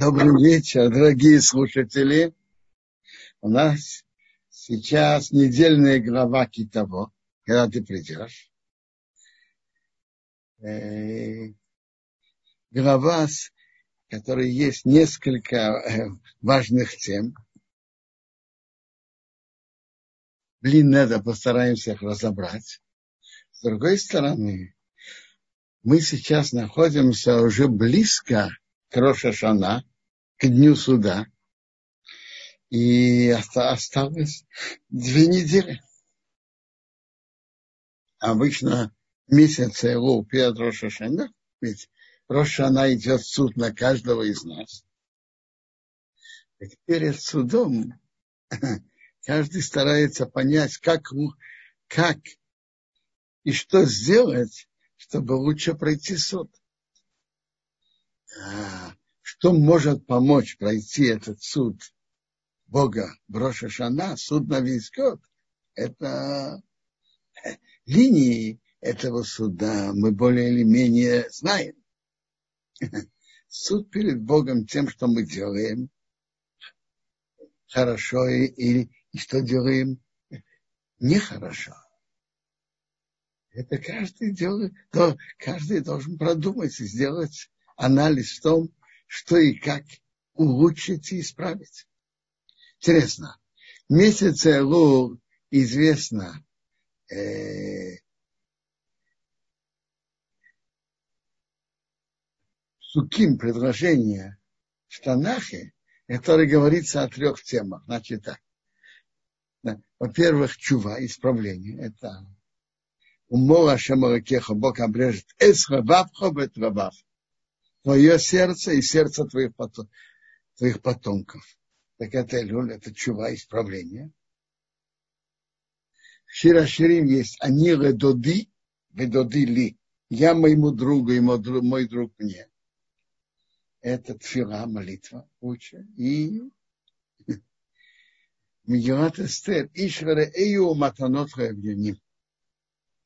Добрый вечер, дорогие слушатели. У нас сейчас недельная глава Китово, когда ты придешь. Э, глава, в которой есть несколько э, важных тем. Блин, надо, постараемся их разобрать. С другой стороны, мы сейчас находимся уже близко к Рошашана, к дню суда. И осталось две недели. Обычно месяц его перед Рошашана, ведь Рошана идет суд на каждого из нас. Перед судом каждый старается понять, как, как и что сделать, чтобы лучше пройти суд. А, что может помочь пройти этот суд Бога Броша Шана, суд на весь год, это линии этого суда мы более или менее знаем. Суд перед Богом тем, что мы делаем, хорошо и, и, что делаем нехорошо. Это каждый делает, каждый должен продумать и сделать анализ в том, что и как улучшить и исправить. Интересно, в месяце Элу известно э, суким предложение в Танахе, которое говорится о трех темах. Значит так. Во-первых, чува, исправление. Это умора шамаракеха, Бог обрежет эсха вавха бетрабав твое сердце и сердце твоих, потом, твоих потомков. Так это Элюль, это чува исправление. В Широширим есть они доди, ведоди ли. Я моему другу и мой друг, мне. Это тфила, молитва, уча. И Мегилат Эстер, Ишваре Эйу Матанот Хавьюним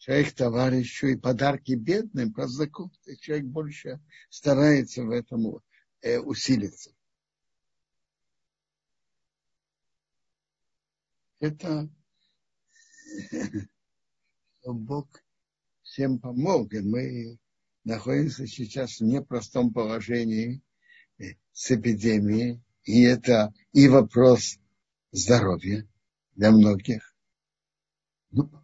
человек товарищу и подарки бедным, простаку, человек больше старается в этом э, усилиться. Это Бог всем помог, и мы находимся сейчас в непростом положении э, с эпидемией, и это и вопрос здоровья для многих. Ну,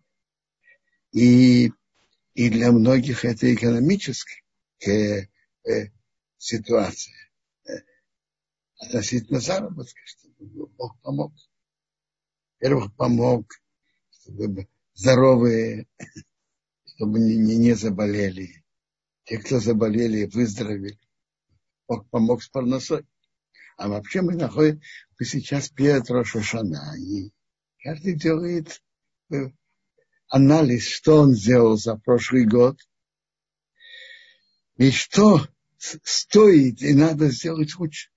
и, и для многих это экономическая э, э, ситуация э, относительно заработка, чтобы Бог помог. Во-первых, помог, чтобы здоровые, чтобы не, не, не заболели. Те, кто заболели, выздоровели. Бог помог с парносой. А вообще мы находим, мы сейчас перед Рошашана, и каждый делает э, анализ, что он сделал за прошлый год, и что стоит и надо сделать лучше.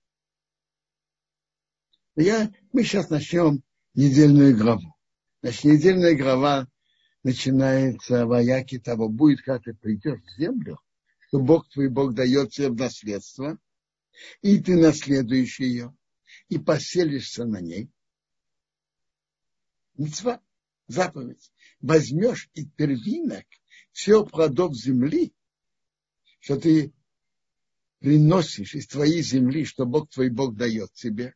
Я, мы сейчас начнем недельную главу. Значит, недельная глава начинается в Аяке того, будет, как ты придешь в землю, что Бог твой Бог дает тебе в наследство, и ты наследуешь ее, и поселишься на ней. Мецва, заповедь возьмешь из первинок все плодов земли, что ты приносишь из твоей земли, что Бог твой Бог дает тебе,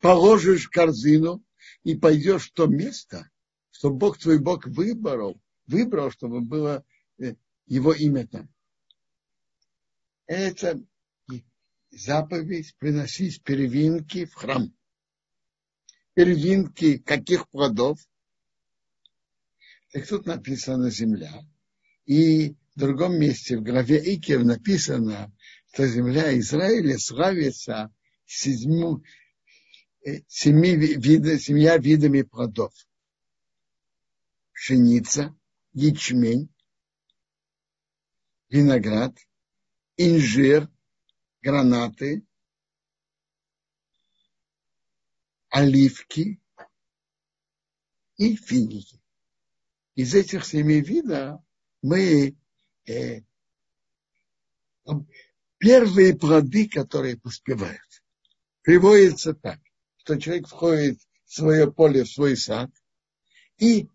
положишь корзину и пойдешь в то место, что Бог твой Бог выбрал, выбрал, чтобы было э, его имя там. Это заповедь приносить первинки в храм. Первинки каких плодов? Так тут написано земля. И в другом месте, в главе Икер, написано, что земля Израиля славится седьму, э, семи вида, семья видами плодов. Пшеница, ячмень, виноград, инжир, гранаты, оливки и финики из этих семи видов мы э, первые плоды, которые поспевают. приводится так, что человек входит в свое поле, в свой сад и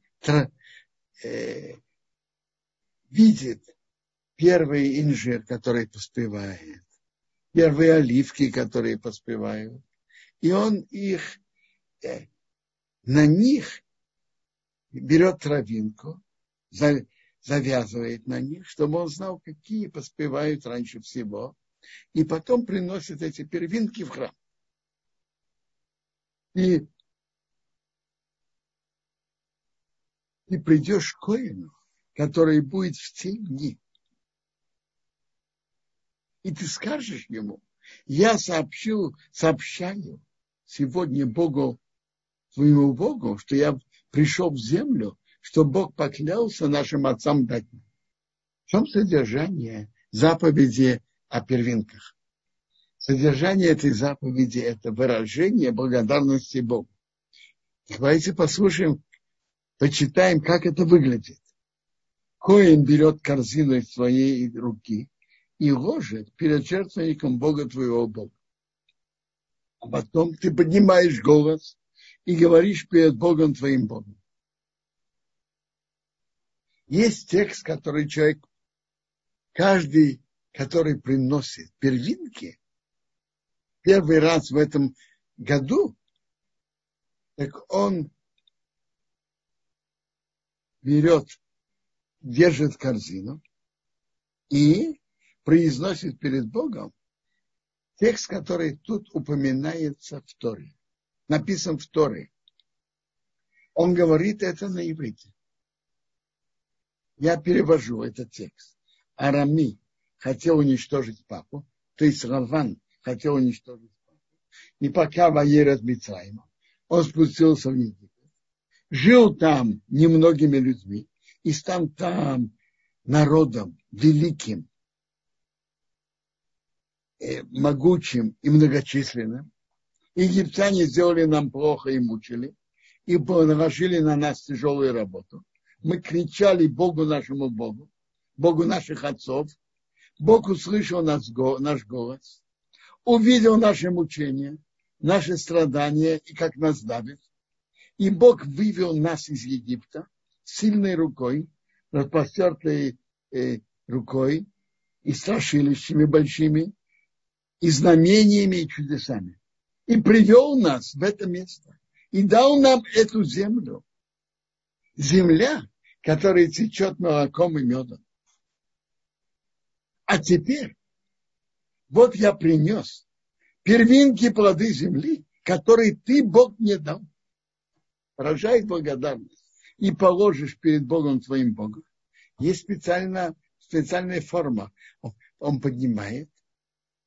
э, видит первый инжир, который поспевает, первые оливки, которые поспевают, и он их, э, на них берет травинку, завязывает на них, чтобы он знал, какие поспевают раньше всего, и потом приносит эти первинки в храм. И ты придешь к коину, который будет в те дни, и ты скажешь ему, я сообщу, сообщаю сегодня Богу, твоему Богу, что я пришел в землю, что Бог поклялся нашим отцам дать нам. В чем содержание заповеди о первинках? Содержание этой заповеди – это выражение благодарности Богу. Давайте послушаем, почитаем, как это выглядит. Коин берет корзину из своей руки и ложит перед жертвенником Бога твоего Бога. А потом ты поднимаешь голос и говоришь перед Богом твоим Богом. Есть текст, который человек, каждый, который приносит первинки, первый раз в этом году, так он берет, держит корзину и произносит перед Богом текст, который тут упоминается в Торе. Написан в Торе. Он говорит это на иврите. Я перевожу этот текст. Арами хотел уничтожить папу, то есть Раван хотел уничтожить папу. И пока воерат Мицраима, он спустился в Египет, жил там немногими людьми и стал там народом великим, э, могучим и многочисленным. Египтяне сделали нам плохо и мучили, и наложили на нас тяжелую работу мы кричали Богу нашему Богу, Богу наших отцов. Бог услышал наш, наш голос, увидел наше мучение, наши страдания и как нас давит. И Бог вывел нас из Египта сильной рукой, распростертой э, рукой и страшилищами большими, и знамениями и чудесами. И привел нас в это место. И дал нам эту землю. Земля, который течет молоком и медом. А теперь, вот я принес первинки плоды земли, которые ты, Бог, мне дал. Рожай благодарность и положишь перед Богом твоим Богом. Есть специальная, специальная форма. Он поднимает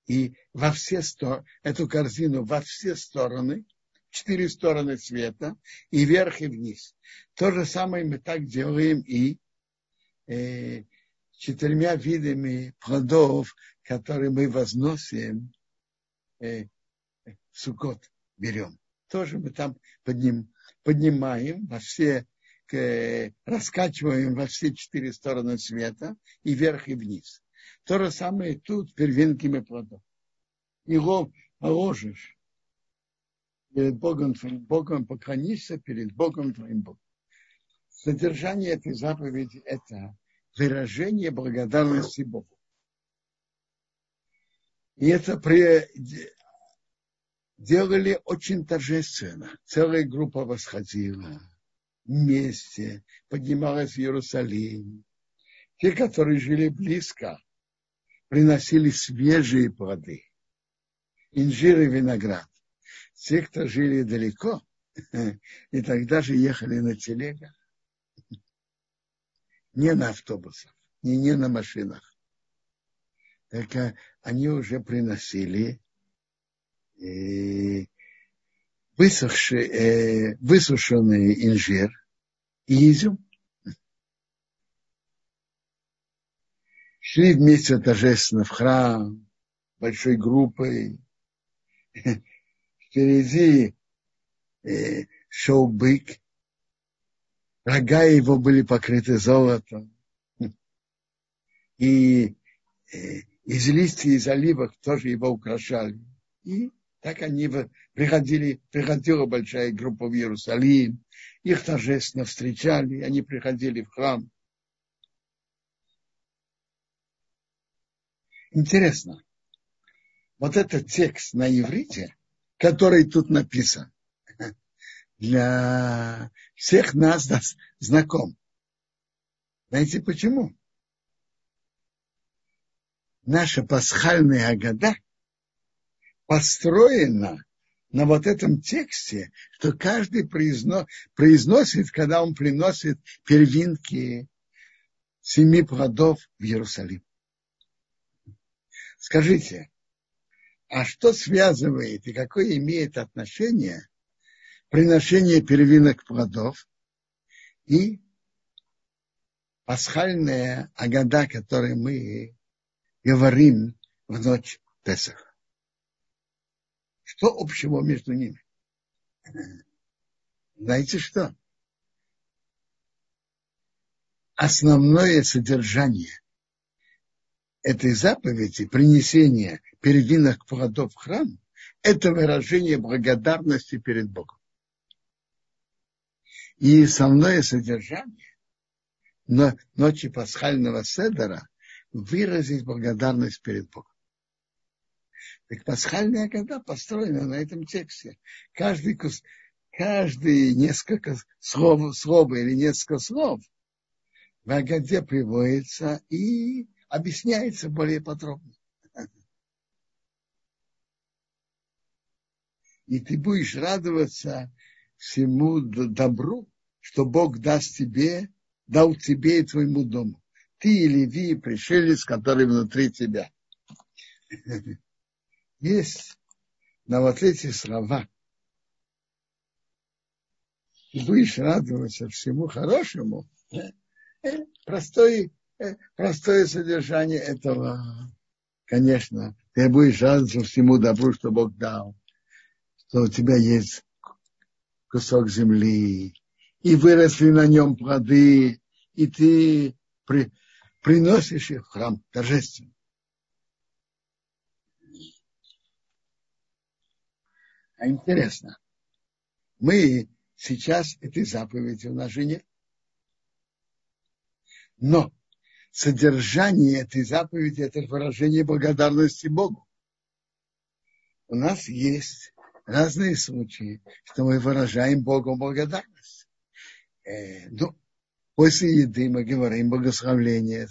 и во все стороны, эту корзину во все стороны четыре стороны света, и вверх, и вниз. То же самое мы так делаем и э, четырьмя видами плодов, которые мы возносим э, в Сукот берем. Тоже мы там подним, поднимаем во все, э, раскачиваем во все четыре стороны света, и вверх, и вниз. То же самое тут первинками плодов. Его положишь перед Богом твоим Богом, поклонишься перед Богом твоим Богом. Содержание этой заповеди – это выражение благодарности Богу. И это при... делали очень торжественно. Целая группа восходила вместе, поднималась в Иерусалим. Те, которые жили близко, приносили свежие плоды, инжир и виноград те, кто жили далеко, и тогда же ехали на телегах, не на автобусах, не, не на машинах. Так они уже приносили э, высохший, э, высушенный инжир и изюм. Шли вместе торжественно в храм, большой группой, впереди э, шел бык, рога его были покрыты золотом, и э, из листьев из оливок тоже его украшали. И Так они приходили, приходила большая группа в Иерусалим, их торжественно встречали, они приходили в храм. Интересно, вот этот текст на иврите, который тут написан, для всех нас знаком. Знаете почему? Наша пасхальная года построена на вот этом тексте, что каждый произно, произносит, когда он приносит первинки семи плодов в Иерусалим. Скажите, а что связывает и какое имеет отношение приношение первинок плодов и пасхальная агада, которую мы говорим в ночь Песах. Что общего между ними? Знаете что? Основное содержание этой заповеди, принесения первинок плодов в храм, это выражение благодарности перед Богом. И основное содержание но ночи пасхального седера выразить благодарность перед Богом. Так пасхальная года построена на этом тексте. Каждый, каждый несколько слов, слов или несколько слов в Агаде приводится и объясняется более подробно. И ты будешь радоваться всему добру, что Бог даст тебе, дал тебе и твоему дому. Ты и Леви, пришелец, который внутри тебя. Есть на вот эти слова. И будешь радоваться всему хорошему. Простое, простое содержание этого, конечно, ты будешь радоваться всему добру, что Бог дал, что у тебя есть кусок земли, и выросли на нем плоды, и ты при, приносишь их в храм торжественно. А интересно, мы сейчас этой заповеди у нас же нет. Но содержание этой заповеди – это выражение благодарности Богу. У нас есть разные случаи, что мы выражаем Богу благодарность. Э, ну, после еды мы говорим благословление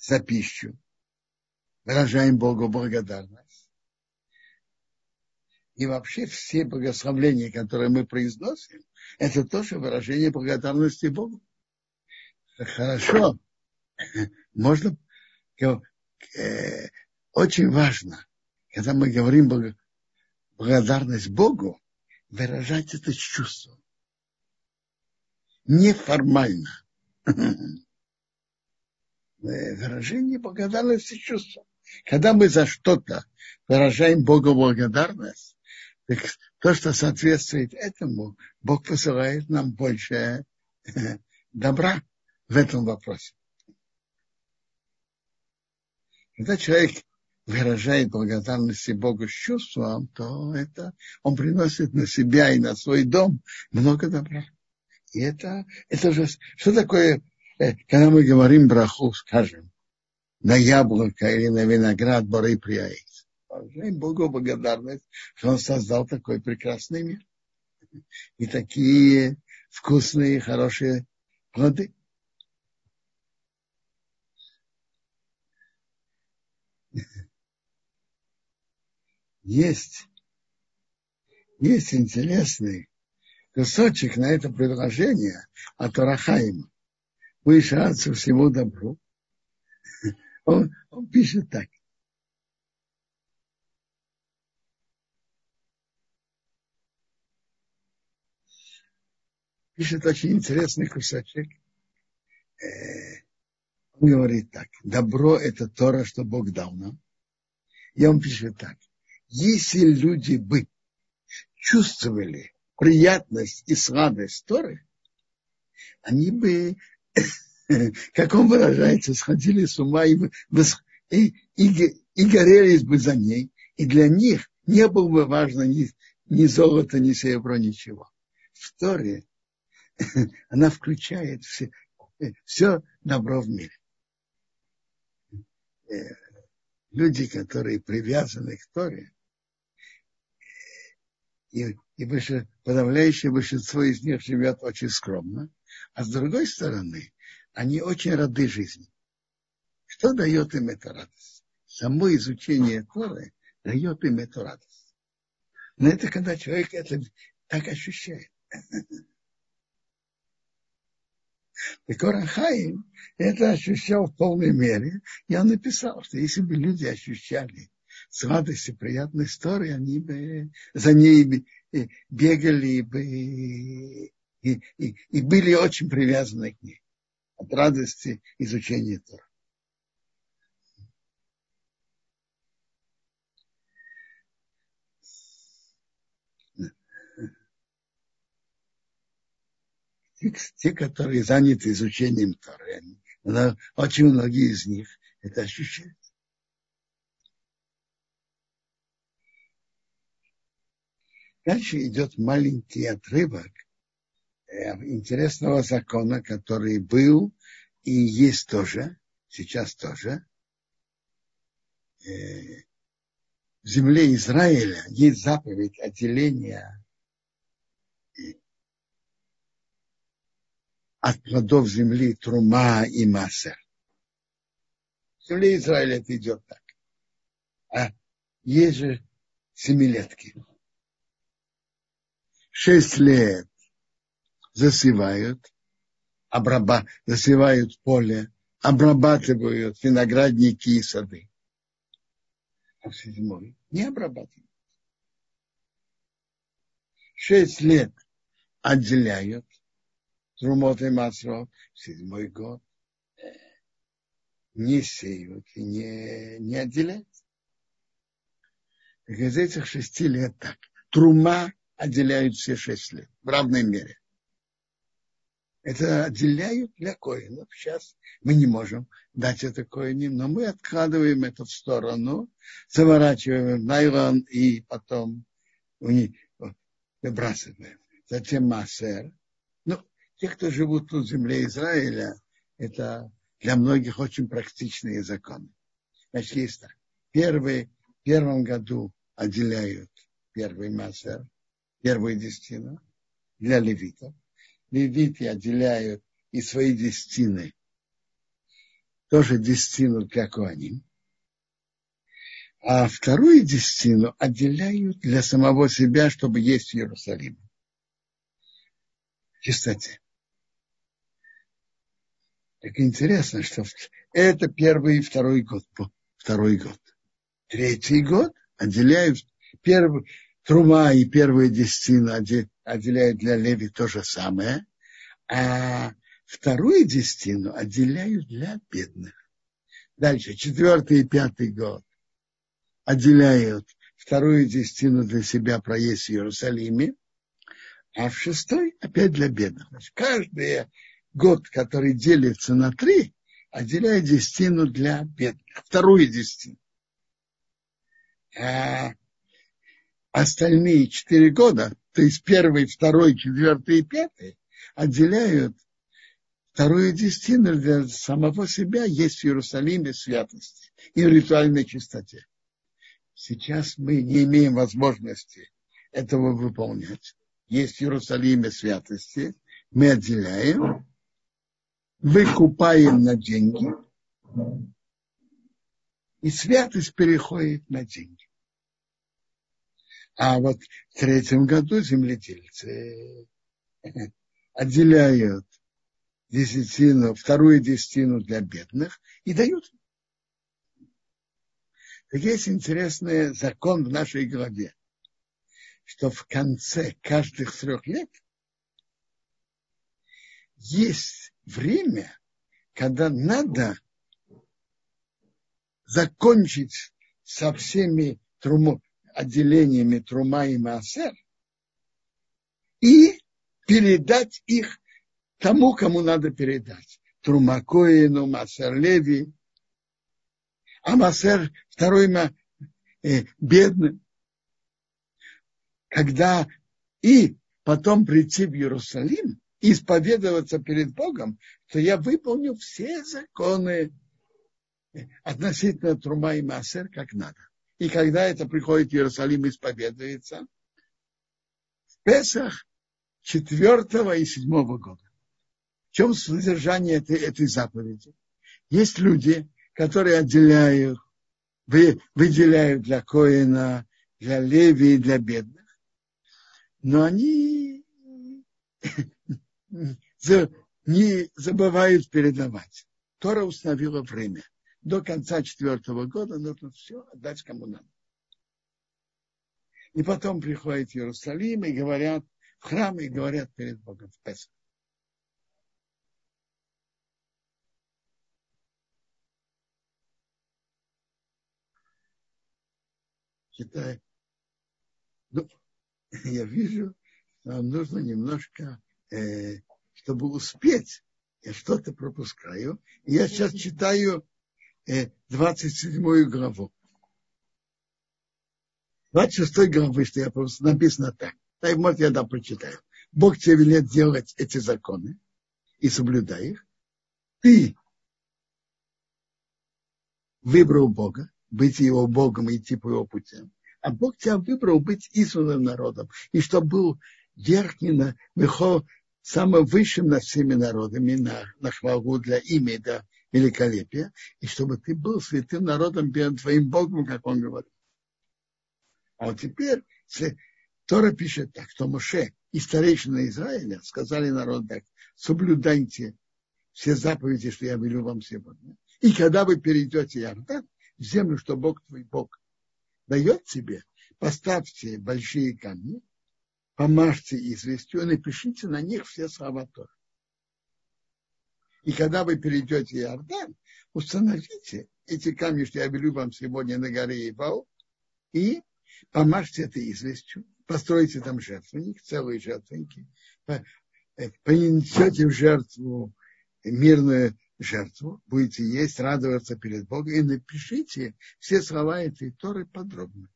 за пищу, выражаем Богу благодарность. И вообще все благословления, которые мы произносим, это тоже выражение благодарности Богу. Хорошо. Можно, э, очень важно, когда мы говорим благодарность Богу, выражать это чувство. Неформально. Выражение благодарности чувства. Когда мы за что-то выражаем Богу благодарность, так то, что соответствует этому, Бог посылает нам больше добра в этом вопросе. Когда человек выражает благодарность Богу с чувством, то это он приносит на себя и на свой дом много добра. И это, это же, что такое, э, когда мы говорим браху, скажем, на яблоко или на виноград боры прияется. Богу благодарность, что он создал такой прекрасный мир. И такие вкусные, хорошие плоды. Есть, есть интересный кусочек на это предложение от Арахаима. Выше отцу всему добру. Он, он пишет так. Пишет очень интересный кусочек. Э, он говорит так. Добро – это то, что Бог дал нам. И он пишет так. Если люди бы чувствовали приятность и сладость Торы, они бы, как он выражается, сходили с ума и, и, и, и горелись бы за ней, И для них не было бы важно ни, ни золото, ни серебро, ничего. В Торе она включает все, все добро в мире. Э, люди, которые привязаны к Торе, и, и больше, подавляющее большинство из них живет очень скромно, а с другой стороны, они очень рады жизни. Что дает им эта радость? Само изучение Торы дает им эту радость. Но это когда человек это так ощущает. И Корахаим это ощущал в полной мере. Я написал, что если бы люди ощущали сладость и приятной истории, они бы за ней бегали бы и, и, и были очень привязаны к ней от радости изучения Тора. те, те, которые заняты изучением Торы, очень многие из них это ощущают. Дальше идет маленький отрывок э, интересного закона, который был и есть тоже, сейчас тоже. Э, в земле Израиля есть заповедь отделения от плодов земли Трума и Масер. В земле Израиля это идет так. А есть же семилетки. Шесть лет засевают, обраба, засевают поле, обрабатывают виноградники и сады. А в седьмой не обрабатывают. Шесть лет отделяют, Трумот и в седьмой год не сеют и не, не отделяют. Так из этих шести лет так. Трума отделяют все шесть лет в равной мере. Это отделяют для коинов. Сейчас мы не можем дать это коинам, но мы откладываем это в сторону, заворачиваем в найлон и потом выбрасываем. Затем массер – те, кто живут тут в земле Израиля, это для многих очень практичные законы. Значит, есть так. Первый, в первом году отделяют первый массер, первую десятину для левитов. Левиты отделяют и свои десятины, тоже десятину для коаним. А вторую десятину отделяют для самого себя, чтобы есть в Иерусалиме. Чистоте. Так интересно, что это первый и второй год. Второй год. Третий год отделяют первый, трума и первые десятины отделяют для Леви то же самое, а вторую десятину отделяют для бедных. Дальше, четвертый и пятый год отделяют вторую десятину для себя проезд в Иерусалиме, а в шестой опять для бедных. Значит, каждая год, который делится на три, отделяет десятину для бедных, вторую десятину. А остальные четыре года, то есть первый, второй, четвертый и пятый, отделяют вторую десятину для самого себя есть в Иерусалиме святости и в ритуальной чистоте. Сейчас мы не имеем возможности этого выполнять. Есть в Иерусалиме святости, мы отделяем, выкупаем на деньги, и святость переходит на деньги. А вот в третьем году земледельцы отделяют десятину, вторую десятину для бедных и дают. Так есть интересный закон в нашей голове, что в конце каждых трех лет есть время, когда надо закончить со всеми труму, отделениями Трума и Маасер и передать их тому, кому надо передать. Трума Коину, Маасер Леви. А Маасер, второй э, бедным. Когда и потом прийти в Иерусалим и исповедоваться перед Богом, то я выполню все законы относительно Трума и Массер как надо. И когда это приходит в Иерусалим исповедуется, в Песах четвертого и седьмого года. В чем содержание этой, этой заповеди? Есть люди, которые отделяют, вы, выделяют для Коина, для Леви и для бедных, но они не забывают передавать. Тора установила время. До конца четвертого года нужно все отдать кому надо. И потом приходят в Иерусалим и говорят в храм и говорят перед Богом в Песах. Читаю. Ну, я вижу, что нам нужно немножко, э, чтобы успеть. Я что-то пропускаю. Я сейчас читаю 27 главу. 26 главы, что я просто написано так. Так, может, я да прочитаю. Бог тебе велит делать эти законы и соблюдай их. Ты выбрал Бога, быть его Богом и идти по его путям. А Бог тебя выбрал быть избранным народом, и чтобы был верхний на самым высшим над всеми народами, на, на хвалу для имя, для великолепия, и чтобы ты был святым народом перед твоим Богом, как он говорит. А вот теперь Тора пишет так, что Моше и старейшина Израиля сказали народу так, соблюдайте все заповеди, что я велю вам сегодня. И когда вы перейдете Иордан, в землю, что Бог твой Бог дает тебе, поставьте большие камни, помажьте известью и напишите на них все слова Тора. И когда вы перейдете Иордан, установите эти камни, что я велю вам сегодня на горе Ивал, и помажьте это известью, постройте там жертвенник, целые жертвенники, принесете в жертву мирную жертву, будете есть, радоваться перед Богом и напишите все слова этой Торы подробно.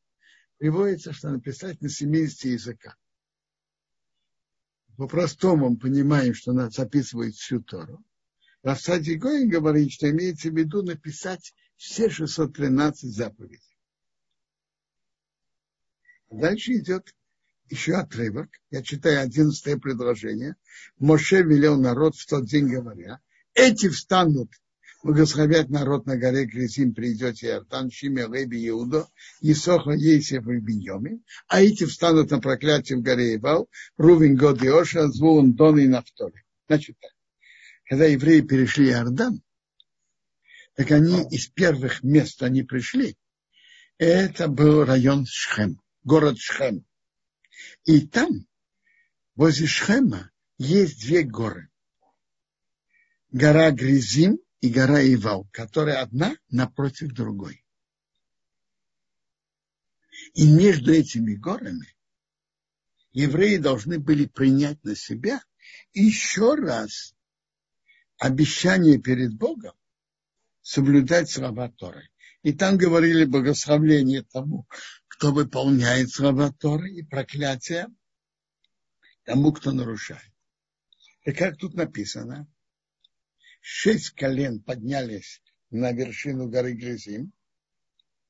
Приводится, что написать на 70 языках. По-простому мы понимаем, что нас записывает всю Тору. Рафсади Гоин говорит, что имеется в виду написать все 613 заповедей. Дальше идет еще отрывок. Я читаю одиннадцатое предложение. Моше велел народ в тот день говоря, эти встанут, благословят народ на горе Кризим, придете Иордан, Шиме, Леби, Иудо, Исоха, Ейсев и Беньоми, а эти встанут на проклятие в горе Ивал, Рувин, Год, Иоша, Звун, Дон и Нафтори. Значит так, когда евреи перешли Иордан, так они из первых мест они пришли, это был район Шхем, город Шхем. И там, возле Шхема, есть две горы гора Гризим и гора Ивал, которые одна напротив другой. И между этими горами евреи должны были принять на себя еще раз обещание перед Богом соблюдать слова Торы. И там говорили благословление тому, кто выполняет слова Торы, и проклятие тому, кто нарушает. И как тут написано – шесть колен поднялись на вершину горы Гризим,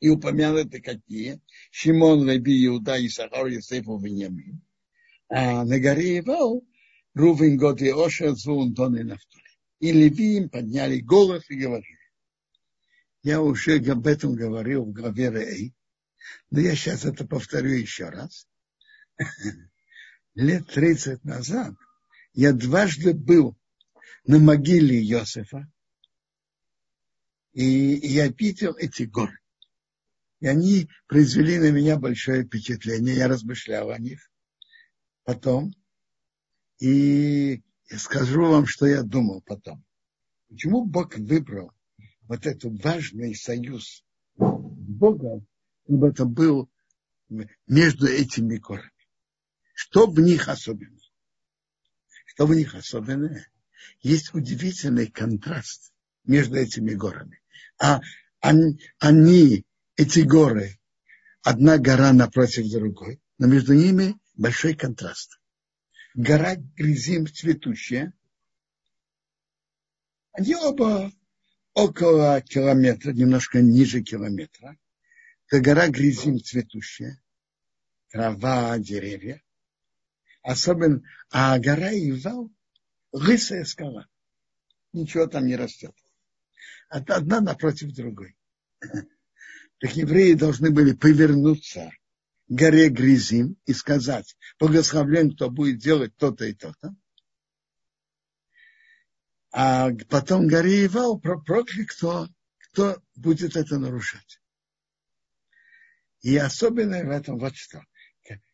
и упомянуты какие? Шимон, Леби, Иуда, Исахар, Есефу, Веньямин. А на горе Ивал Рувин, Год и Оша, Звун, Дон и Нафтали. И Леви им подняли голос и говорили. Я уже об этом говорил в главе Рей, но я сейчас это повторю еще раз. Лет 30 назад я дважды был на могиле Иосифа, и я видел эти горы. И они произвели на меня большое впечатление. Я размышлял о них. Потом. И я скажу вам, что я думал потом. Почему Бог выбрал вот этот важный союз Бога, чтобы это был между этими горами? Что в них особенно? Что в них особенное? есть удивительный контраст между этими горами. А они, они эти горы, одна гора напротив другой, но между ними большой контраст. Гора Гризим цветущая, они оба около километра, немножко ниже километра. Это гора Гризим цветущая, трава, деревья. Особенно, а гора Ивал – лысая скала. Ничего там не растет. Одна напротив другой. Так евреи должны были повернуться горе Гризим и сказать, благословлен, кто будет делать то-то и то-то. А потом горе Ивал проклял, кто, кто будет это нарушать. И особенное в этом вот что.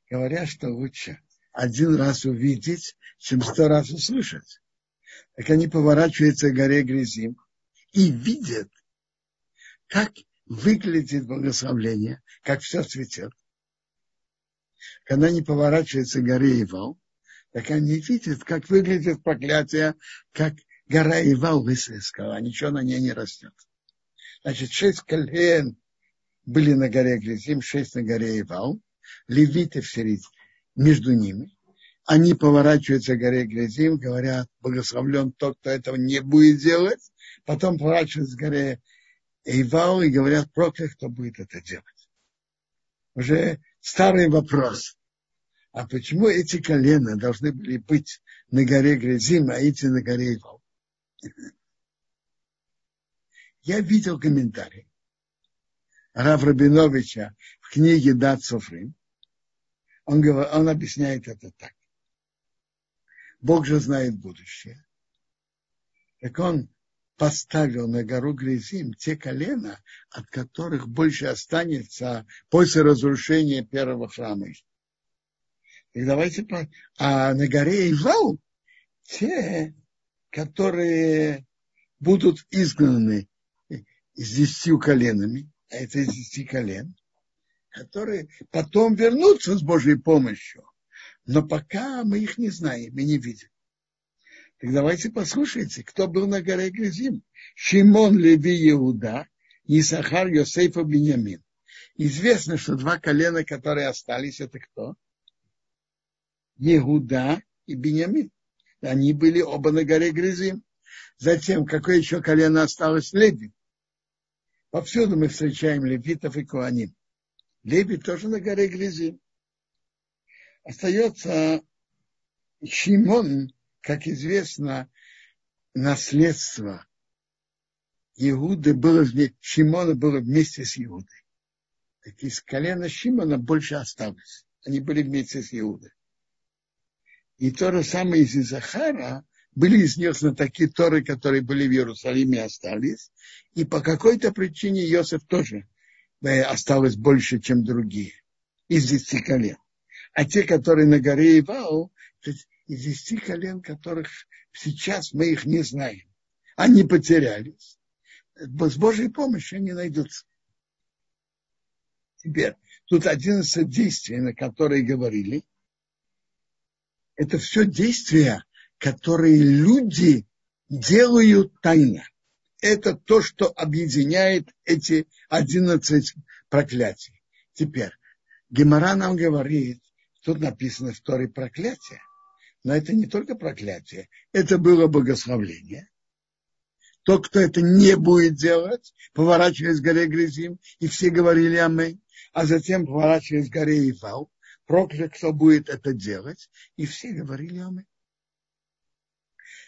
Говорят, что лучше один раз увидеть, чем сто раз услышать. Так они поворачиваются к горе Грязим и видят, как выглядит благословление, как все цветет. Когда они поворачиваются к горе Ивал, так они видят, как выглядит проклятие, как гора Ивал лысая скала, ничего на ней не растет. Значит, шесть колен были на горе Грязим, шесть на горе Ивал, левиты в середине, между ними. Они поворачиваются к горе Грязим, говорят, благословлен тот, кто этого не будет делать. Потом поворачиваются к горе Ивал и говорят, проклят, кто будет это делать. Уже старый вопрос. А почему эти колена должны были быть на горе Грязим, а эти на горе Ивал? Я видел комментарий Рав Рабиновича в книге Дат Софрим. Он, говорит, он объясняет это так. Бог же знает будущее. Так он поставил на гору Грязим те колена, от которых больше останется после разрушения первого храма. И давайте, а на горе Ивал те которые будут изгнаны с десятью коленами, а это из десяти колен, которые потом вернутся с Божьей помощью. Но пока мы их не знаем и не видим. Так давайте послушайте, кто был на горе Грязим. Шимон, Леви, Иуда, Исахар, Йосейф и Беньямин. Известно, что два колена, которые остались, это кто? Иуда и Беньямин. Они были оба на горе Грязим. Затем, какое еще колено осталось? Леви. Повсюду мы встречаем левитов и куаним. Леви тоже на горе Грязим. Остается Шимон, как известно, наследство Иуды было, Шимона было вместе с Иудой. Так из колена Шимона больше осталось. Они были вместе с Иудой. И то же самое из Изахара были изнесены такие Торы, которые были в Иерусалиме, остались. И по какой-то причине Иосиф тоже э, осталось больше, чем другие. Из десяти колен. А те, которые на горе Ивау, из десяти колен, которых сейчас мы их не знаем. Они потерялись. С Божьей помощью они найдутся. Теперь, тут одиннадцать действий, на которые говорили – это все действия, которые люди делают тайно. Это то, что объединяет эти 11 проклятий. Теперь, Гемора нам говорит, тут написано в Торе проклятие, но это не только проклятие, это было благословление. Тот, кто это не будет делать, поворачиваясь к горе Грязим, и все говорили аминь, а затем поворачиваясь к горе Ивал, проклят, кто будет это делать. И все говорили аминь.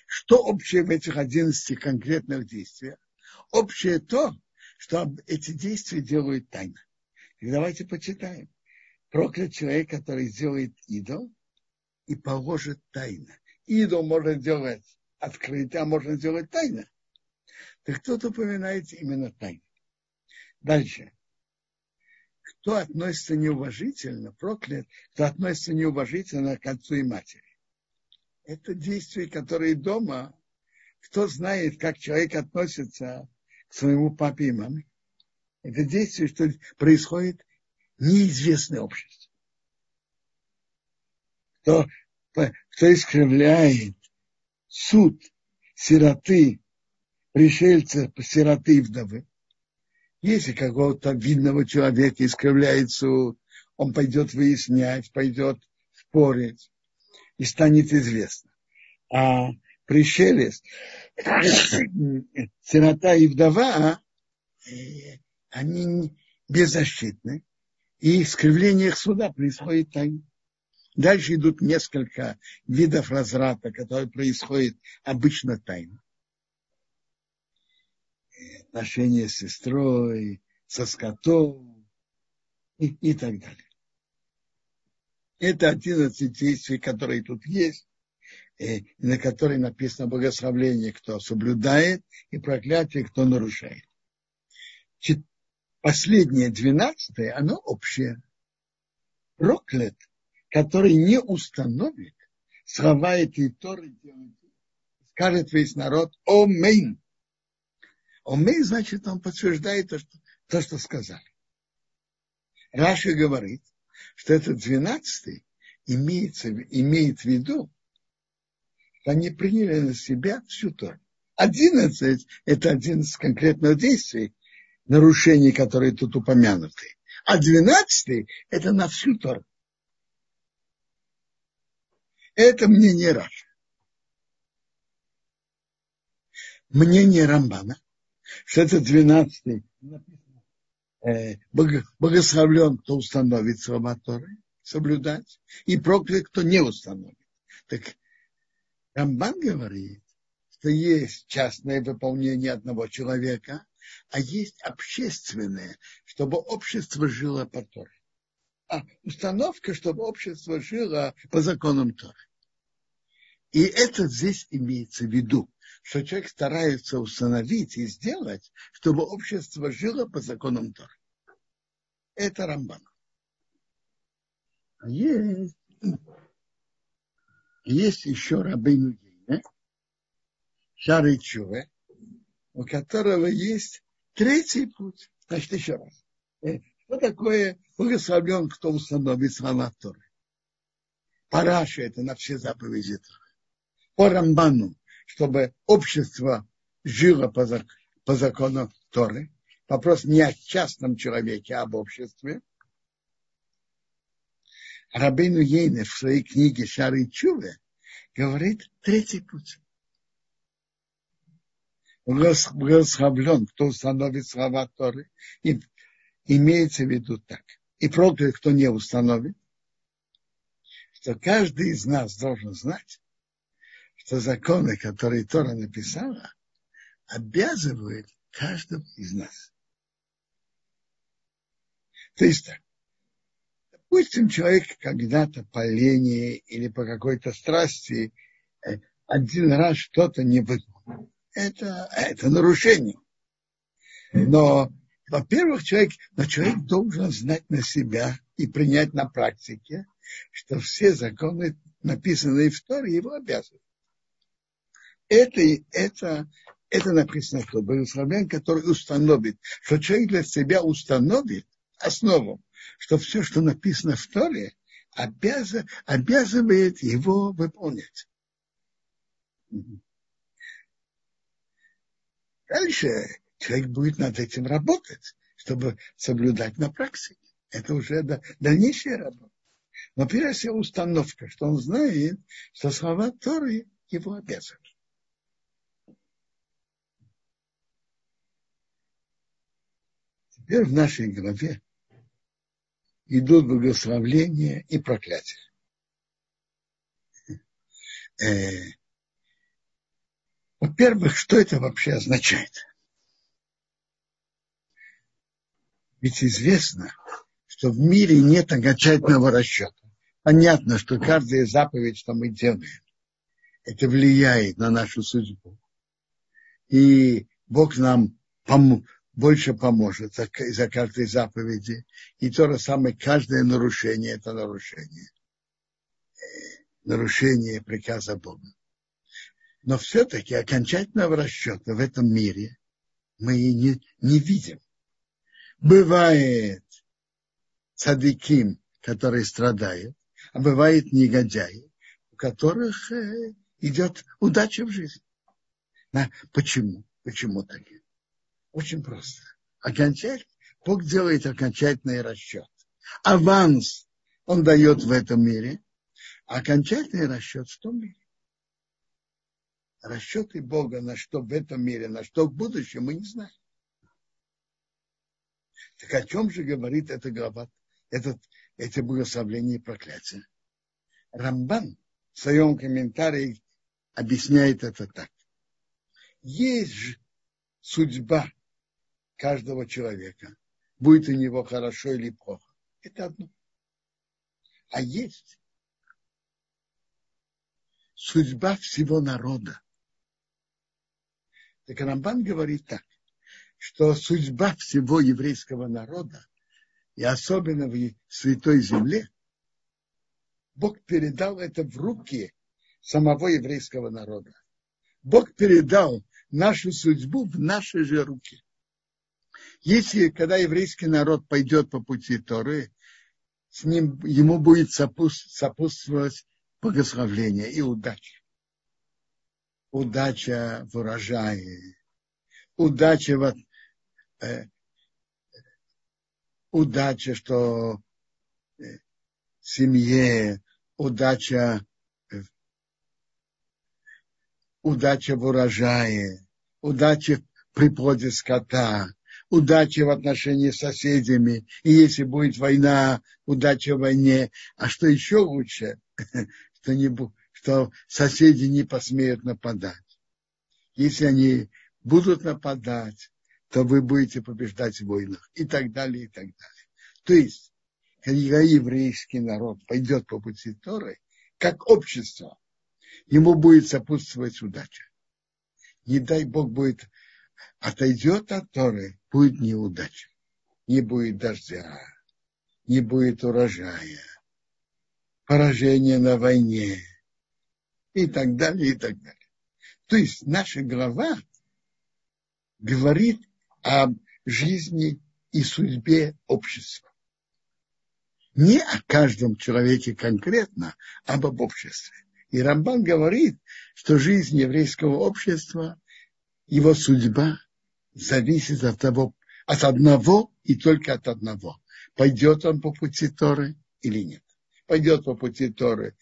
Что общее в этих 11 конкретных действиях? Общее то, что эти действия делают тайно. И давайте почитаем. Проклят человек, который сделает идол и положит тайно. Идол можно делать открыто, а можно сделать тайно. Так тут упоминается именно тайно. Дальше кто относится неуважительно, проклят, кто относится неуважительно к отцу и матери. Это действия, которые дома, кто знает, как человек относится к своему папе и маме. Это действие, что происходит в неизвестной обществе. Кто, кто искривляет суд сироты, пришельца, сироты и вдовы, Если какого-то видного человека искривляется, он пойдет выяснять, пойдет спорить, и станет известно. А пришелец, сирота и вдова, они беззащитны, и искривление их суда происходит тайно. Дальше идут несколько видов разврата, которые происходят обычно тайно. Отношения с сестрой, со скотом и, и так далее. Это 11 действий, которые тут есть, и на которые написано благословление, кто соблюдает, и проклятие, кто нарушает. Последнее, двенадцатое, оно общее. Проклят, который не установит слова этой Торы, скажет весь народ «Омейн». «Омейн» значит, он подтверждает то, что, то, что сказали. Раши говорит, что этот двенадцатый имеется, имеет в виду, что они приняли на себя всю Тору. Одиннадцать – это одиннадцать конкретных действий, нарушений, которые тут упомянуты. А двенадцатый – это на всю Тору. Это мнение Раша. Мнение Рамбана, что это двенадцатый э, богословлен, кто установит слова соблюдать, и проклят, кто не установит. Так Рамбан говорит, что есть частное выполнение одного человека, а есть общественное, чтобы общество жило по Торе. А установка, чтобы общество жило по законам Торы. И это здесь имеется в виду, что человек старается установить и сделать, чтобы общество жило по законам Торы. Это Рамбан. А есть, есть еще рабыну Гейне, Шары Чуве, у которого есть третий путь. Значит, еще раз. Э, что такое благословлен, кто установит слова Торы? Параша это на все заповеди Торы по Рамбану, чтобы общество жило по, по закону Торы. Вопрос не о частном человеке, а об обществе. Рабейну Ейне в своей книге Шары Чуве говорит третий путь. Благословлен, кто установит слова Торы, и имеется в виду так. И проклят, кто не установит, что каждый из нас должен знать, что законы, которые Тора написала, обязывают каждого из нас. То есть так. Допустим, человек когда-то по лени или по какой-то страсти э, один раз что-то не выполнил. Это, это нарушение. Но, во-первых, человек, но человек должен знать на себя и принять на практике, что все законы, написанные в Торе, его обязывают это, это, это написано, что благословен, который установит, что человек для себя установит основу, что все, что написано в Торе, обяза, обязывает его выполнять. Дальше человек будет над этим работать, чтобы соблюдать на практике. Это уже дальнейшая работа. Но прежде всего установка, что он знает, что слова Торы его обязывают. Теперь в нашей главе идут благословления и проклятия. Э, во-первых, что это вообще означает? Ведь известно, что в мире нет окончательного расчета. Понятно, что каждая заповедь, что мы делаем, это влияет на нашу судьбу. И Бог нам пом- больше поможет за, за каждой заповеди. И то же самое, каждое нарушение – это нарушение. Нарушение приказа Бога. Но все-таки окончательного расчета в этом мире мы и не, не видим. Бывает цадыким, которые страдают, а бывает негодяи, у которых э, идет удача в жизни. Почему? Почему так? Очень просто. окончательно, Бог делает окончательный расчет. Аванс он дает в этом мире, окончательный расчет в том мире. Расчеты Бога на что в этом мире, на что в будущем, мы не знаем. Так о чем же говорит эта глава, этот, эти благословления и проклятия? Рамбан в своем комментарии объясняет это так. Есть же судьба каждого человека, будет у него хорошо или плохо. Это одно. А есть судьба всего народа. Так Рамбан говорит так, что судьба всего еврейского народа, и особенно в Святой Земле, Бог передал это в руки самого еврейского народа. Бог передал нашу судьбу в наши же руки. Если, когда еврейский народ пойдет по пути Торы, с ним, ему будет сопутствовать благословление и удача. Удача в урожае, удача в, э, удача, что э, семье, удача, э, удача в урожае, удача при плоде скота, удачи в отношении с соседями. И если будет война, удача в войне. А что еще лучше, что, не, что соседи не посмеют нападать. Если они будут нападать, то вы будете побеждать в войнах. И так далее, и так далее. То есть, когда еврейский народ пойдет по пути Торы, как общество, ему будет сопутствовать удача. Не дай Бог будет отойдет от Торы, будет неудача. Не будет дождя, не будет урожая, поражение на войне и так далее, и так далее. То есть наша глава говорит о жизни и судьбе общества. Не о каждом человеке конкретно, а об обществе. И Рамбан говорит, что жизнь еврейского общества его судьба зависит от того, от одного и только от одного. Пойдет он по пути Торы или нет. Пойдет по пути Торы.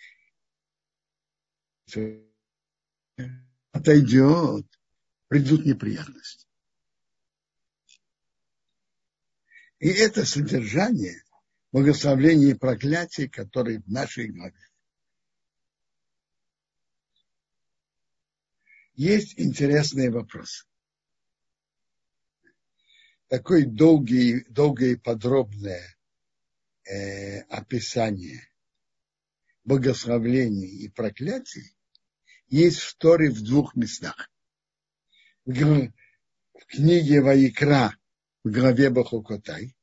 Отойдет, придут неприятности. И это содержание благословения и проклятий, которые в нашей главе. Есть интересные вопросы. Такое долгое, долгое и подробное э, описание благословлений и проклятий есть в Торе в двух местах. В, в книге Ваикра в главе Бахукотай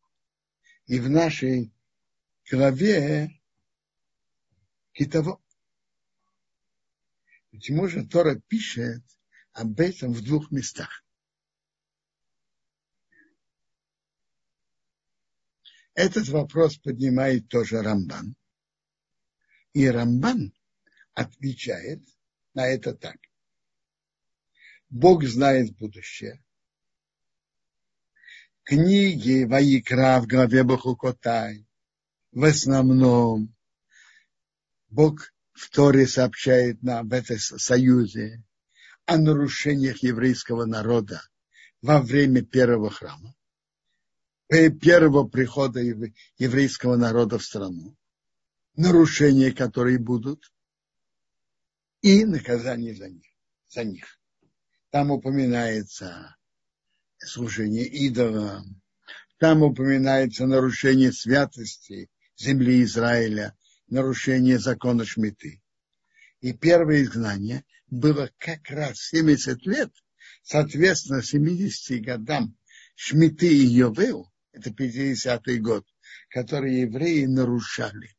и в нашей главе Китово. Почему же Тора пишет об этом в двух местах? Этот вопрос поднимает тоже Рамбан. И Рамбан отвечает на это так. Бог знает будущее. Книги Ваикра в главе Бахукотай в основном Бог в Торе сообщает нам в этом союзе о нарушениях еврейского народа во время первого храма, первого прихода еврейского народа в страну, нарушения, которые будут, и наказание за них. За них. Там упоминается служение идолам, там упоминается нарушение святости земли Израиля, нарушение закона Шмиты. И первое изгнание было как раз 70 лет, соответственно, 70 годам Шмиты и Йовел, это 50-й год, которые евреи нарушали.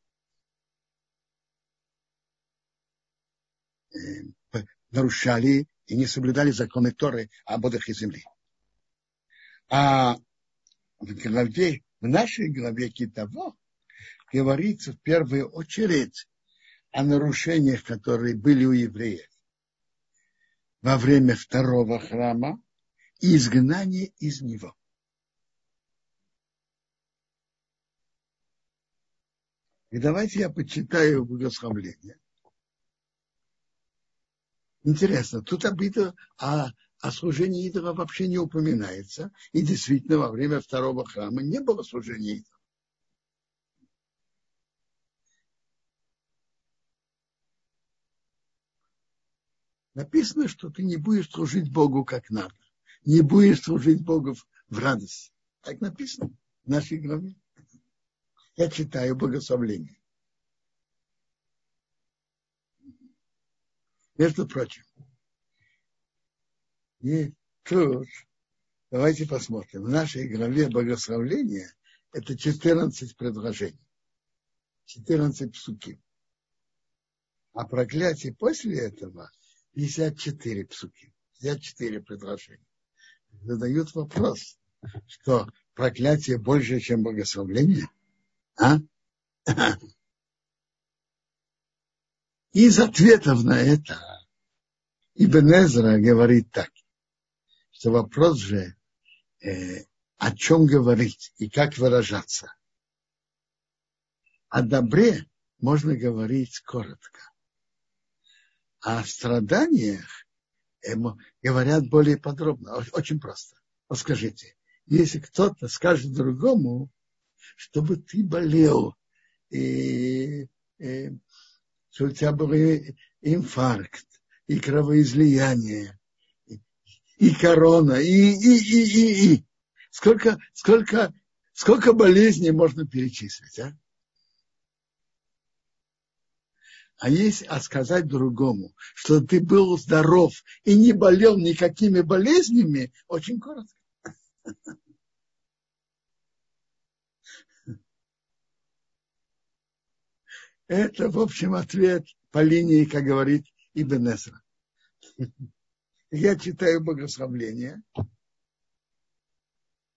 Э, нарушали и не соблюдали законы Торы об отдыхе земли. А в главе, в нашей главе Китово говорится в первую очередь о нарушениях, которые были у евреев во время второго храма и изгнание из него. И давайте я почитаю благословление. Интересно, тут об о, а о служении идола вообще не упоминается. И действительно, во время второго храма не было служения идола. Написано, что ты не будешь служить Богу как надо. Не будешь служить Богу в радость. Так написано в нашей главе. Я читаю благословление. Между прочим, и тут, давайте посмотрим, в нашей главе благословления это 14 предложений, 14 псуки. А проклятие после этого 54 псуки, 54 предложения. Задают вопрос, что проклятие больше, чем благословление? А? Из ответов на это Ибн говорит так, что вопрос же, э, о чем говорить и как выражаться. О добре можно говорить коротко. А о страданиях говорят более подробно, очень просто. Вот скажите, если кто-то скажет другому, чтобы ты болел, и, и что у тебя был инфаркт, и кровоизлияние, и, и корона, и, и, и, и, и. Сколько, сколько, сколько болезней можно перечислить, а? А если а сказать другому, что ты был здоров и не болел никакими болезнями, очень коротко. Это, в общем, ответ по линии, как говорит Ибн Эсра. Я читаю богословление,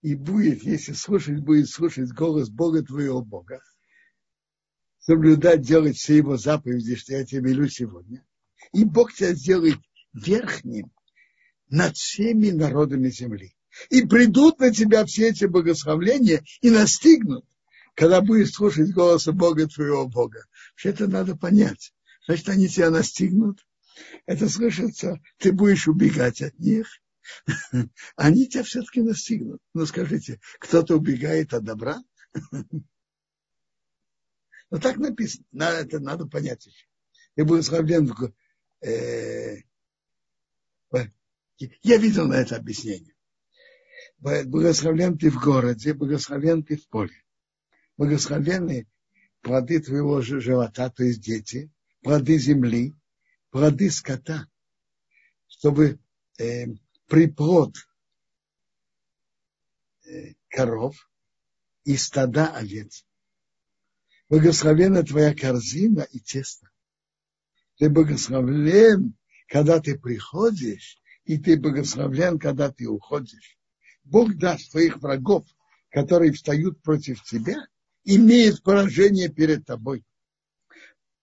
и будет, если слушать, будет слушать голос Бога твоего Бога, соблюдать, делать все его заповеди, что я тебе велю сегодня. И Бог тебя сделает верхним над всеми народами земли. И придут на тебя все эти богословления и настигнут, когда будешь слушать голоса Бога твоего Бога. Все это надо понять. Значит, они тебя настигнут. Это слышится, ты будешь убегать от них. Они тебя все-таки настигнут. Ну скажите, кто-то убегает от добра? Ну так написано. Надо, это надо понять еще. И благословлен э, я видел на это объяснение. Благословлен ты в городе, благословен ты в поле благословенны плоды твоего живота, то есть дети, плоды земли, плоды скота, чтобы э, приплод э, коров и стада овец. Благословена твоя корзина и тесто. Ты благословлен, когда ты приходишь, и ты благословлен, когда ты уходишь. Бог даст твоих врагов, которые встают против тебя, имеет поражение перед тобой.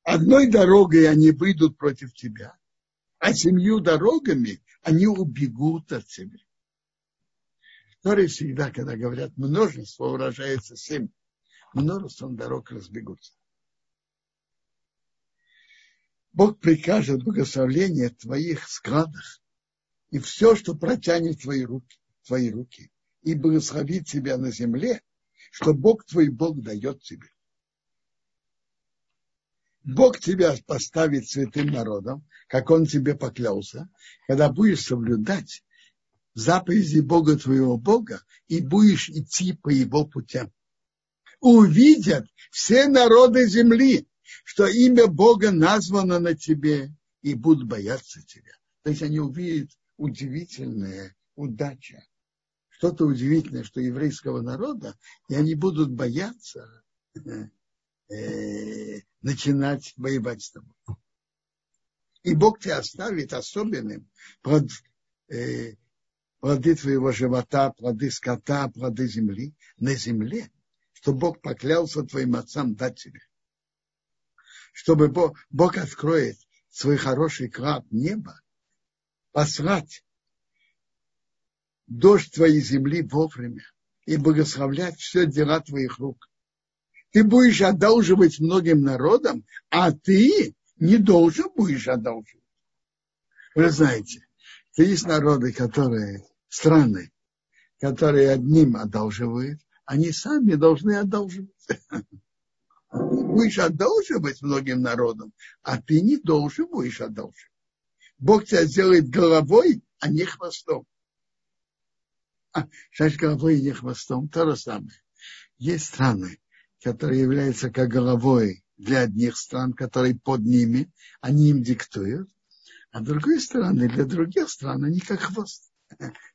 Одной дорогой они выйдут против тебя, а семью дорогами они убегут от тебя. Которые всегда, когда говорят множество, выражается семь. Множеством дорог разбегутся. Бог прикажет благословление в твоих складах и все, что протянет твои руки, твои руки, и благословит тебя на земле, что Бог твой Бог дает тебе. Бог тебя поставит святым народом, как Он тебе поклялся, когда будешь соблюдать заповеди Бога твоего Бога и будешь идти по Его путям. Увидят все народы земли, что имя Бога названо на тебе и будут бояться тебя. То есть они увидят удивительная удача что-то удивительное, что еврейского народа, и они будут бояться э, начинать воевать с тобой. И Бог тебя оставит особенным плод, э, плоды твоего живота, плоды скота, плоды земли на земле, что Бог поклялся твоим отцам дать тебе. Чтобы Бог, Бог откроет свой хороший клад неба, послать дождь твоей земли вовремя и благословлять все дела твоих рук. ты будешь одалживать многим народам, а ты не должен будешь одалживать. Вы знаете, есть народы, которые, страны, которые одним одалживают, они сами должны одалживать. Ты будешь одалживать многим народам, а ты не должен будешь одалживать. Бог тебя сделает головой, а не хвостом. А, значит, головой и не хвостом, то же самое. Есть страны, которые являются как головой для одних стран, которые под ними, они им диктуют, а с другой стороны, для других стран они как хвост.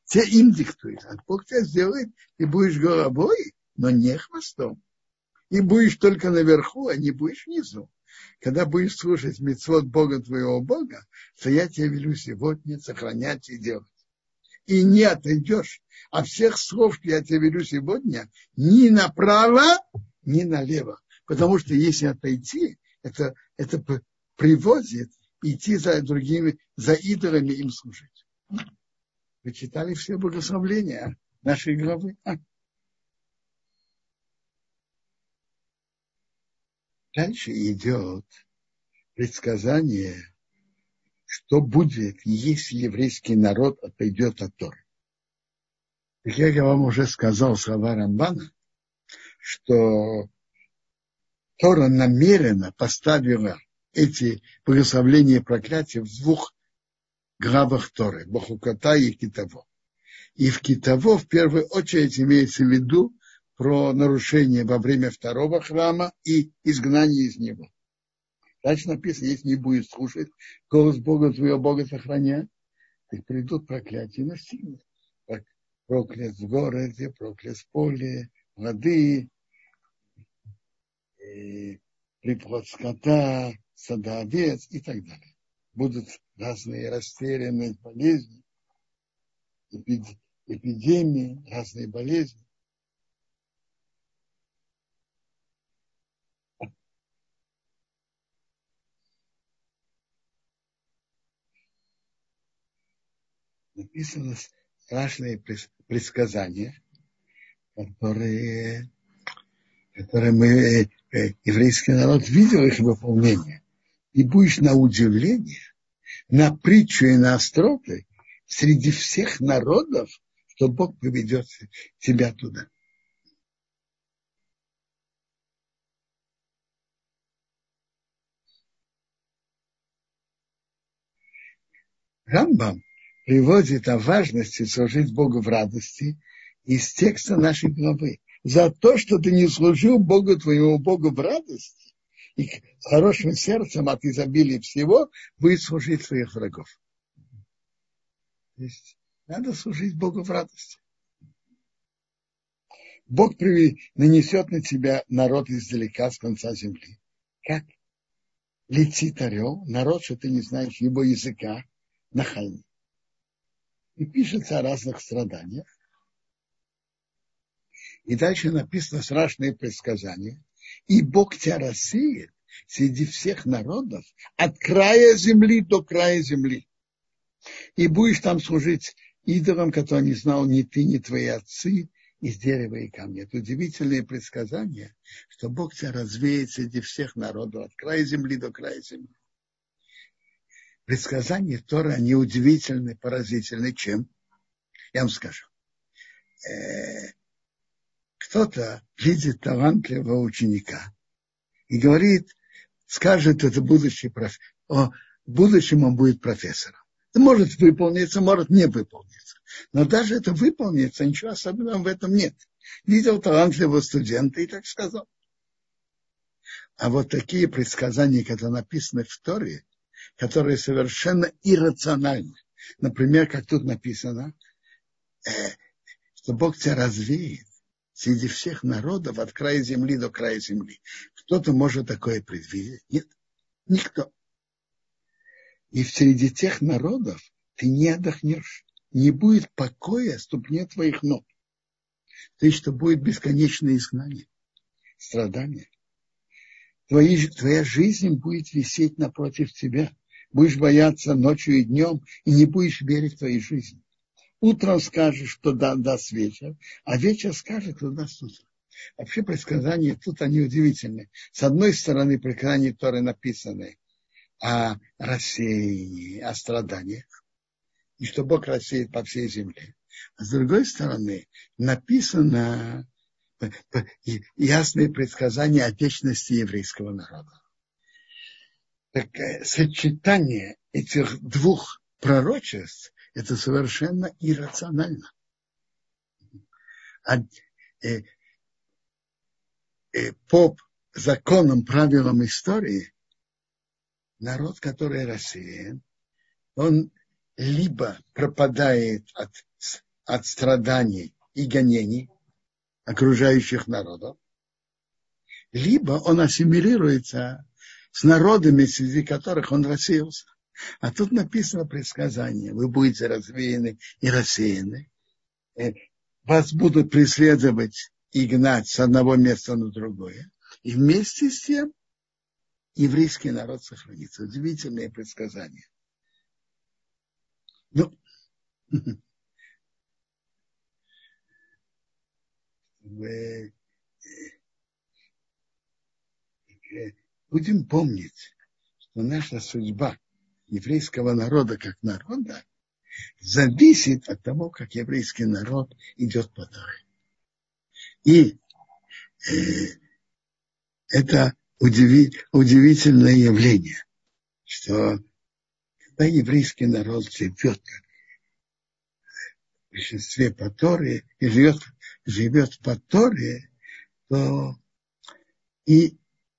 Те им диктуют. А Бог тебя сделает, ты будешь головой, но не хвостом. И будешь только наверху, а не будешь внизу. Когда будешь слушать мецвод Бога твоего Бога, то я тебе велю сегодня сохранять и делать. И не отойдешь от всех слов, что я тебе велю сегодня, ни направо, ни налево. Потому что если отойти, это, это приводит идти за другими, за идолами им служить. Вы читали все благословления нашей главы? А? Дальше идет предсказание, что будет, если еврейский народ отойдет от Торы. Как я вам уже сказал слова Рамбана, что Тора намеренно поставила эти благословления и проклятия в двух главах Торы, Бахуката и Китаво. И в Китаво в первую очередь имеется в виду про нарушение во время второго храма и изгнание из него. Дальше написано, если не будет слушать голос Бога твоего Бога сохраня, так придут проклятия на силу. Проклят в городе, проклят в поле, воды, приплод скота, овец и так далее. Будут разные растерянные болезни, эпидемии, разные болезни. Написано страшные предсказания, которые, которые мы, э, э, еврейский народ видел их выполнение и будешь на удивление, на притчу и на остроты среди всех народов, что Бог приведет тебя туда. Рамбам приводит о важности служить Богу в радости из текста нашей главы. За то, что ты не служил Богу твоему Богу в радости, и хорошим сердцем от изобилия всего будет служить своих врагов. То есть надо служить Богу в радости. Бог нанесет на тебя народ издалека, с конца земли. Как летит орел, народ, что ты не знаешь его языка, на холме. И пишется о разных страданиях. И дальше написано страшные предсказания и Бог тебя рассеет среди всех народов от края земли до края земли. И будешь там служить идолам, которые не знал ни ты, ни твои отцы, из дерева и камня. Это удивительное предсказание, что Бог тебя развеет среди всех народов, от края земли до края земли. Предсказания Тора, они удивительны, поразительны. Чем? Я вам скажу. Э, кто-то видит талантливого ученика и говорит, скажет это будущий профессор, о, в будущем он будет профессором. Может выполниться, может не выполниться. Но даже это выполнится, ничего особенного в этом нет. Видел талантливого студента и так сказал. А вот такие предсказания, которые написаны в Торе, которые совершенно иррациональны. Например, как тут написано, э, что Бог тебя развеет среди всех народов от края земли до края земли. Кто-то может такое предвидеть? Нет, никто. И среди тех народов ты не отдохнешь, не будет покоя ступне твоих ног. То есть, что будет бесконечное изгнание, страдание. Твои, твоя жизнь будет висеть напротив тебя. Будешь бояться ночью и днем, и не будешь верить в твою жизнь. Утром скажешь, что да, даст вечер, а вечер скажет, что даст утро. Вообще предсказания тут они удивительны. С одной стороны, предсказания Торы написаны о рассеянии, о страданиях, и что Бог рассеет по всей земле. А с другой стороны, написано ясные предсказания о вечности еврейского народа. Так, э, сочетание этих двух пророчеств – это совершенно иррационально. А, э, э, по законам, правилам истории, народ, который рассеян, он либо пропадает от, от страданий и гонений окружающих народов, либо он ассимилируется с народами, среди которых он рассеялся. А тут написано предсказание. Вы будете развеяны и рассеяны. Э, вас будут преследовать и гнать с одного места на другое. И вместе с тем еврейский народ сохранится. Удивительное предсказание. Ну, мы будем помнить, что наша судьба еврейского народа как народа зависит от того, как еврейский народ идет по Торе. И э, это удиви, удивительное явление, что когда еврейский народ живет в большинстве по Торе и живет, живет по Торе, то и,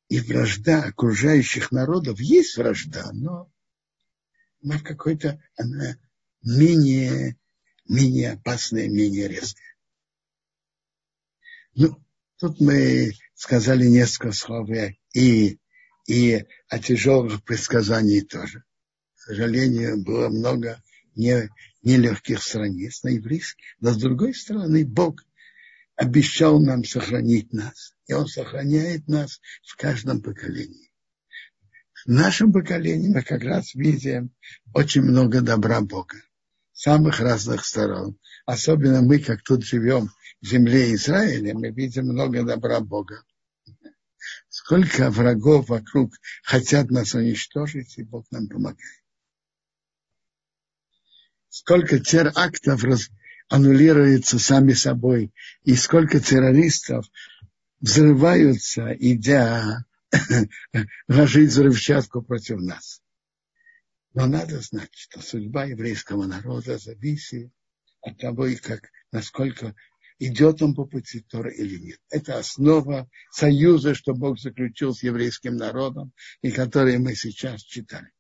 и вражда окружающих народов есть вражда, но она какой-то, она менее, менее опасная, менее резкая. Ну, тут мы сказали несколько слов и, и о тяжелых предсказаниях тоже к сожалению, было много не, нелегких страниц на еврейском. Но с другой стороны, Бог обещал нам сохранить нас. И Он сохраняет нас в каждом поколении. В нашем поколении мы как раз видим очень много добра Бога. Самых разных сторон. Особенно мы, как тут живем в земле Израиля, мы видим много добра Бога. Сколько врагов вокруг хотят нас уничтожить, и Бог нам помогает сколько терактов раз, аннулируется сами собой, и сколько террористов взрываются, идя ложить взрывчатку против нас. Но надо знать, что судьба еврейского народа зависит от того, как, насколько идет он по пути Тора или нет. Это основа союза, что Бог заключил с еврейским народом, и который мы сейчас читали.